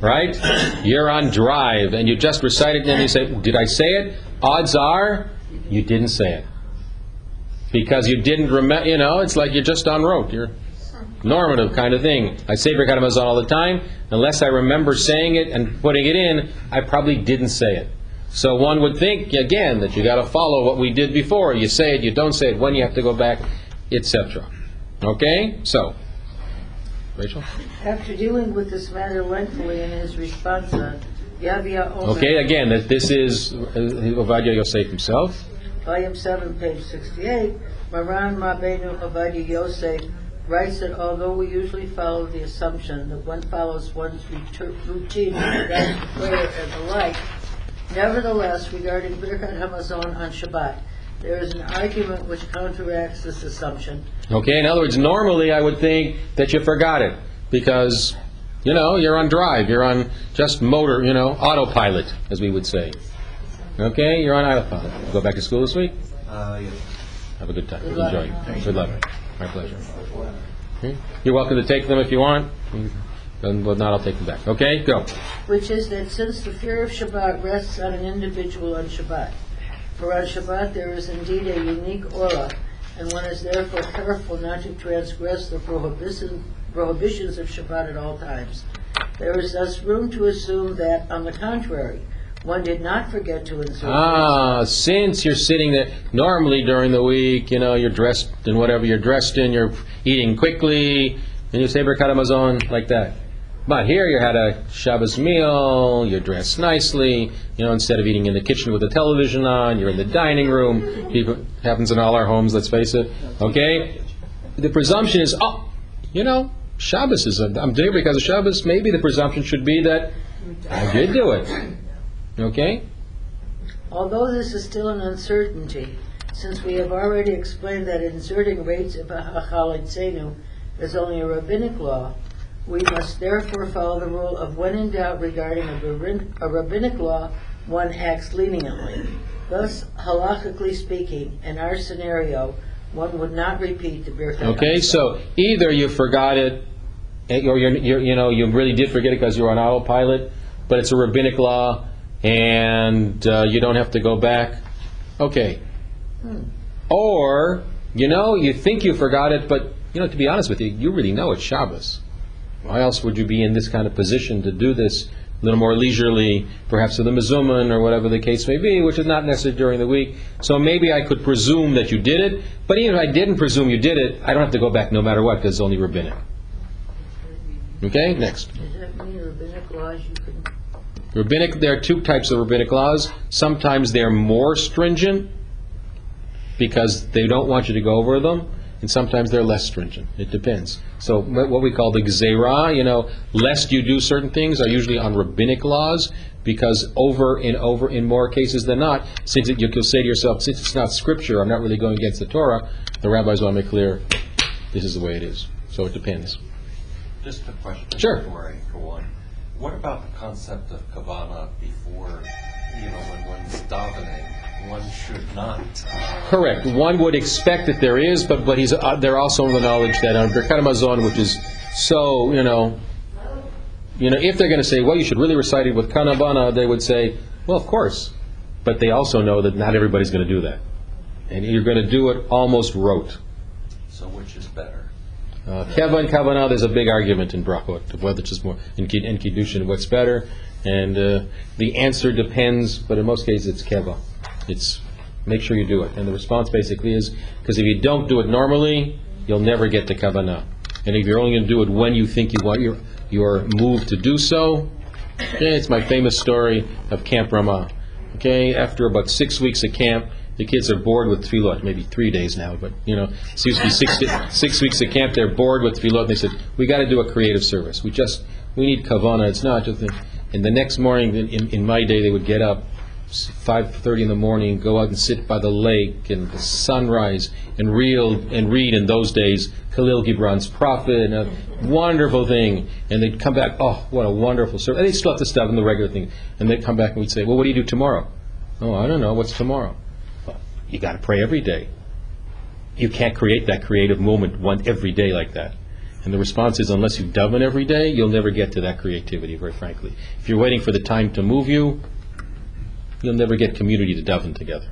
right? You're on drive, and you just recite it, and you say, Did I say it? Odds are you didn't say it. Because you didn't remember, you know, it's like you're just on rote. You're normative kind of thing. I say Birkat all the time. Unless I remember saying it and putting it in, I probably didn't say it. So one would think, again, that you got to follow what we did before. You say it, you don't say it, when you have to go back, etc. Okay? So, Rachel? After dealing with this matter lengthily in his response on Yavia Omer, Okay, again, that this is uh, Ovadia Yosef himself. volume 7, page 68, Maran Rabbeinu Ovadia Yosef writes that although we usually follow the assumption that one follows one's routine prayer and the like, nevertheless, regarding Birkat Hamazon on Shabbat, there is an argument which counteracts this assumption. Okay, in other words, normally I would think that you forgot it because, you know, you're on drive, you're on just motor, you know, autopilot, as we would say. Okay, you're on autopilot. Go back to school this week? Uh, yes. Have a good time. Good luck. Enjoy. Good luck. My pleasure. Okay? You're welcome to take them if you want. And if not, I'll take them back. Okay, go. which is that since the fear of Shabbat rests on an individual on Shabbat, for on Shabbat there is indeed a unique aura, and one is therefore careful not to transgress the prohibition, prohibitions of Shabbat at all times. There is thus room to assume that, on the contrary, one did not forget to insert. Ah, since you're sitting there, normally during the week, you know, you're dressed in whatever you're dressed in, you're eating quickly, and you say Hamazon like that. But here you had a Shabbos meal, you're dressed nicely, you know, instead of eating in the kitchen with the television on, you're in the dining room. People, happens in all our homes, let's face it. Okay? The presumption is, oh, you know, Shabbos is, a, I'm doing it because of Shabbos. Maybe the presumption should be that I did do it. Okay? Although this is still an uncertainty, since we have already explained that inserting rates of Hachalitzenu is only a rabbinic law, we must therefore follow the rule of when in doubt regarding a, rabbin- a rabbinic law, one acts leniently. Thus, halachically speaking, in our scenario, one would not repeat the Birkat Okay, so either you forgot it eh, or you're, you're, you know, you really did forget it because you're on autopilot, but it's a rabbinic law, and uh, you don't have to go back. Okay. Or, you know, you think you forgot it, but, you know, to be honest with you, you really know it's Shabbos. Why else would you be in this kind of position to do this a little more leisurely, perhaps with a mezuman or whatever the case may be, which is not necessary during the week? So maybe I could presume that you did it, but even if I didn't presume you did it, I don't have to go back no matter what because it's only rabbinic. Okay, next. Does that mean rabbinic laws you can, Rabbinic, there are two types of rabbinic laws. Sometimes they're more stringent because they don't want you to go over them, and sometimes they're less stringent. It depends. So what we call the gzeira, you know, lest you do certain things, are usually on rabbinic laws because over and over, in more cases than not, since it, you'll say to yourself, since it's not scripture, I'm not really going against the Torah. The rabbis want to make clear this is the way it is. So it depends. Just a question Sure. before I go on. What about the concept of kavana before, you know, when one's davening? One should not. Correct. One would expect that there is, but but he's uh, they're also in the knowledge that on Birkat Hamazon, which is so you know, you know, if they're going to say, well, you should really recite it with kavana, they would say, well, of course, but they also know that not everybody's going to do that, and you're going to do it almost rote. So which is better? Uh, Keva and Kavanah, there's a big argument in Brachot of whether it's just more in, in Kiddushin what's better, and uh, the answer depends, but in most cases it's Keva. It's make sure you do it, and the response basically is because if you don't do it normally, you'll never get to Kavanah, and if you're only going to do it when you think you want your your move to do so, okay, it's my famous story of Camp Ramah. Okay, after about six weeks of camp, the kids are bored with tefillot. Maybe three days now, but you know, it seems to be six six weeks of camp. They're bored with tefillot. And they said, "We got to do a creative service. We just we need kavana. It's not just." And the next morning, in, in, in my day, they would get up five thirty in the morning, go out and sit by the lake and the sunrise, and read and read in those days Khalil Gibran's Prophet, and a wonderful thing. And they'd come back, oh, what a wonderful service. And they still have to stuff in the regular thing. And they'd come back and we'd say, well, what do you do tomorrow? Oh, I don't know. What's tomorrow? Well, you got to pray every day. You can't create that creative moment one every day like that. And the response is, unless you daven every day, you'll never get to that creativity, very frankly. If you're waiting for the time to move you, you'll never get community to daven together.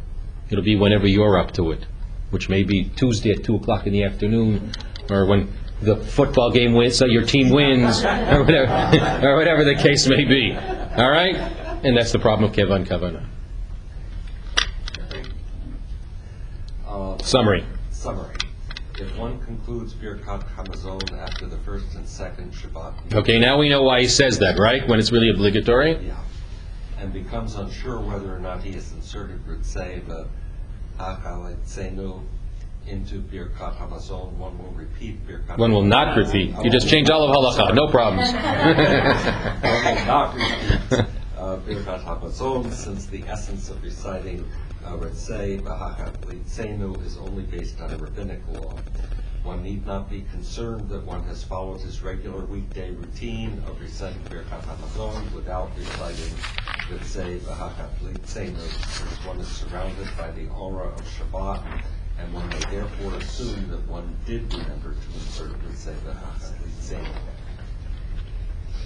It'll be whenever you're up to it, which may be Tuesday at 2 o'clock in the afternoon, or when the football game wins, so your team wins, <laughs> or whatever, <laughs> or whatever the case may be. All right? And that's the problem of Kevan Kavana. Uh, Summary. Summary. If one concludes Birkat Hamazon after the first and second Shabbat. Okay, now we know why he says that, right? When it's really obligatory? Yeah. And becomes unsure whether or not he has inserted Ritzei, the Hachalitzenu, into Birkat Hamazon, one will repeat Birkat. One will not repeat. You just change all of halacha, no problems. <laughs> One will not repeat uh, Birkat Hamazon, since the essence of reciting uh, Ritzei, V'Hachalitzenu, is only based on rabbinic law. One need not be concerned that one has followed his regular weekday routine of reciting Birkat Hamazon without reciting Ritzei, V'Hachalitzenu, since one is surrounded by the aura of Shabbat, and one may therefore assume that one did remember to insert Ritzei, V'Hachalitzenu.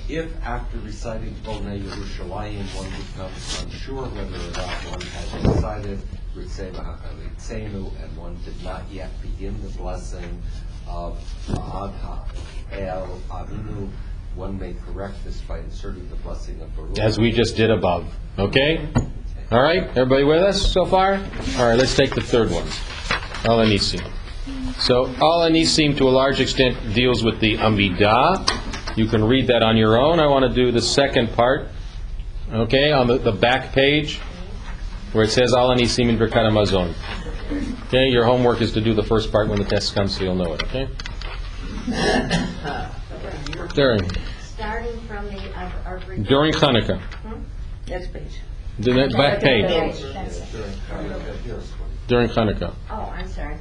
If after reciting Bonei Yerushalayim one becomes unsure whether or not one has recited Ritzei V'Hachalitzenu and one did not yet begin the blessing of Ad El Avinu, one may correct this by inserting the blessing of Baruch. As we just did above. Okay? All right? Everybody with us so far? All right, let's take the third one. Al Anisim. So, Al Anisim to a large extent deals with the Amidah. You can read that on your own. I want to do the second part. Okay, on the, the back page where it says Al Anisim in Birkat Hamazon. Okay, your homework is to do the first part when the test comes so you'll know it, okay? <coughs> <coughs> Uh, During, Starting from the, uh, our. during Hanukkah. next page. The ne- back page. That's it. During Hanukkah. Oh, I'm sorry.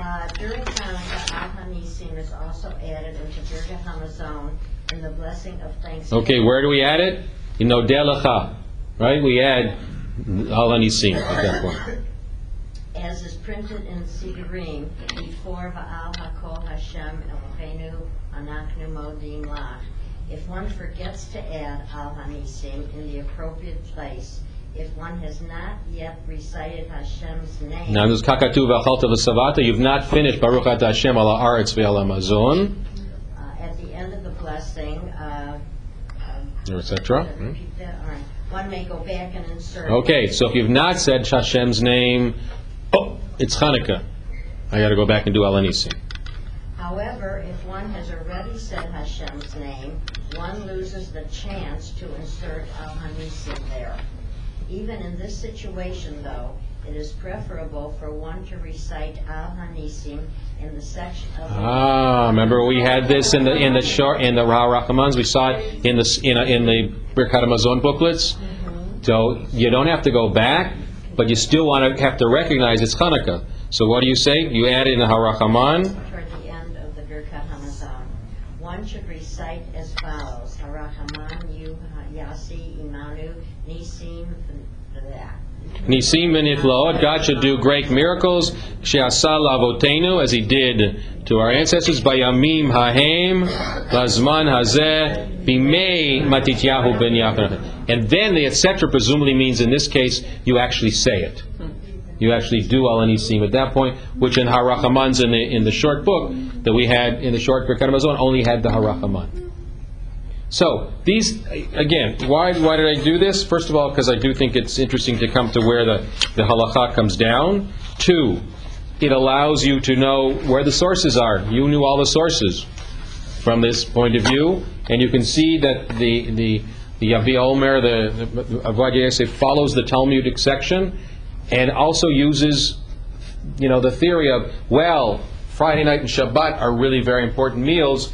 Uh, During Hanukkah, Al Hanisim is also added into Birkat Hamazon in the blessing of thanksgiving. Okay, where do we add it? In Odelecha, right? We add Al Anisim at that point. <laughs> as is printed in Sidurim, before Va'al HaKol Hashem Eloheinu Anachnu Modim Lach. If one forgets to add Al Hanisim in the appropriate place, if one has not yet recited Hashem's name. Now, this kakatu v'savata, you've not finished Baruch Ata Hashem ala aretz ve'ala mazon, uh, at the end of the blessing, uh, um, etc. repeat that, all right. one may go back and insert. Okay, so if you've not said Hashem's name, it's Hanukkah. I got to go back and do Al However, if one has already said Hashem's name, one loses the chance to insert Al there. Even in this situation, though, it is preferable for one to recite Al Hanisim in the section of the Ah, remember we had this in the in the short in the Ra Rachamans. We saw it in the in, a, in the Birkat Hamazon booklets. So you don't have to go back, but you still want to have to recognize it's Hanukkah. So what do you say? You add in the Harachaman. toward the end of the Birkat Hamazon. One should recite as follows: Harachaman Yu Yasi Imanu Nisim V'Lah. Nisim v'niflaot. God should do great miracles. She'asa lavotenu, as He did to our ancestors. Bayamim hahem, lazman hazeh, bimei matityahu ben Yaakov. And then the etc. presumably means in this case you actually say it. You actually do al anisim at that point, which in Harachamans in the in the short book that we had in the short Birkat Hamazon only had the Harachaman. So these again, why why did I do this? First of all, because I do think it's interesting to come to where the the halacha comes down. Two, it allows you to know where the sources are. You knew all the sources from this point of view, and you can see that the the the Yavi Omer, the, the Yosef follows the Talmudic section, and also uses you know the theory of well, Friday night and Shabbat are really very important meals.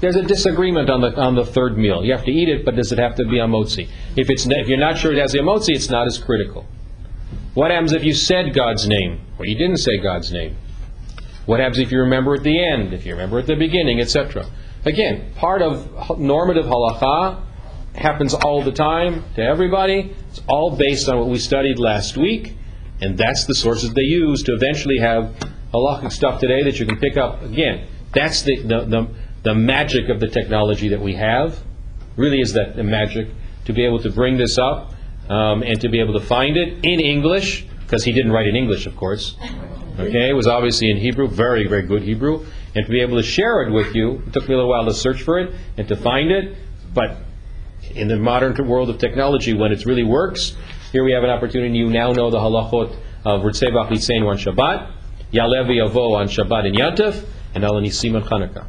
There's a disagreement on the on the third meal. You have to eat it, but does it have to be a motzi? If it's if you're not sure it has a motzi, it's not as critical. What happens if you said God's name or you didn't say God's name? What happens if you remember at the end, if you remember at the beginning, etc.? Again, part of normative halacha happens all the time to everybody. It's all based on what we studied last week, and that's the sources they use to eventually have halachic stuff today that you can pick up. Again, that's the, the, the, the magic of the technology that we have. Really is that the magic to be able to bring this up um, and to be able to find it in English, because he didn't write in English, of course. Okay, it was obviously in Hebrew, very, very good Hebrew, and to be able to share it with you. It took me a little while to search for it and to find it, but in the modern world of technology, when it really works, here we have an opportunity. You now know the halachot of Ritzevach Litzeinu on Shabbat, Ya'aleh V'Yavo on Shabbat and Yantif, and Al Nisim on Chanukah.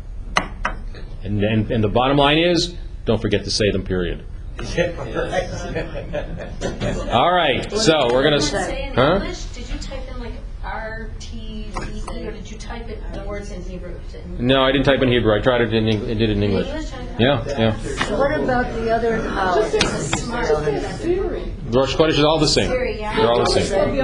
And, and, and the bottom line is, don't forget to say them, period. <laughs> All right, so we're going Did you say to. in Huh? English? Did you type in like R T Z E or did you type it the words in Hebrew? No, I didn't type in Hebrew. I tried it in Eng- I did it in English. Yeah, yeah. What about the other holidays? Rosh Chodesh is all the same. Siri, yeah. They're all the same.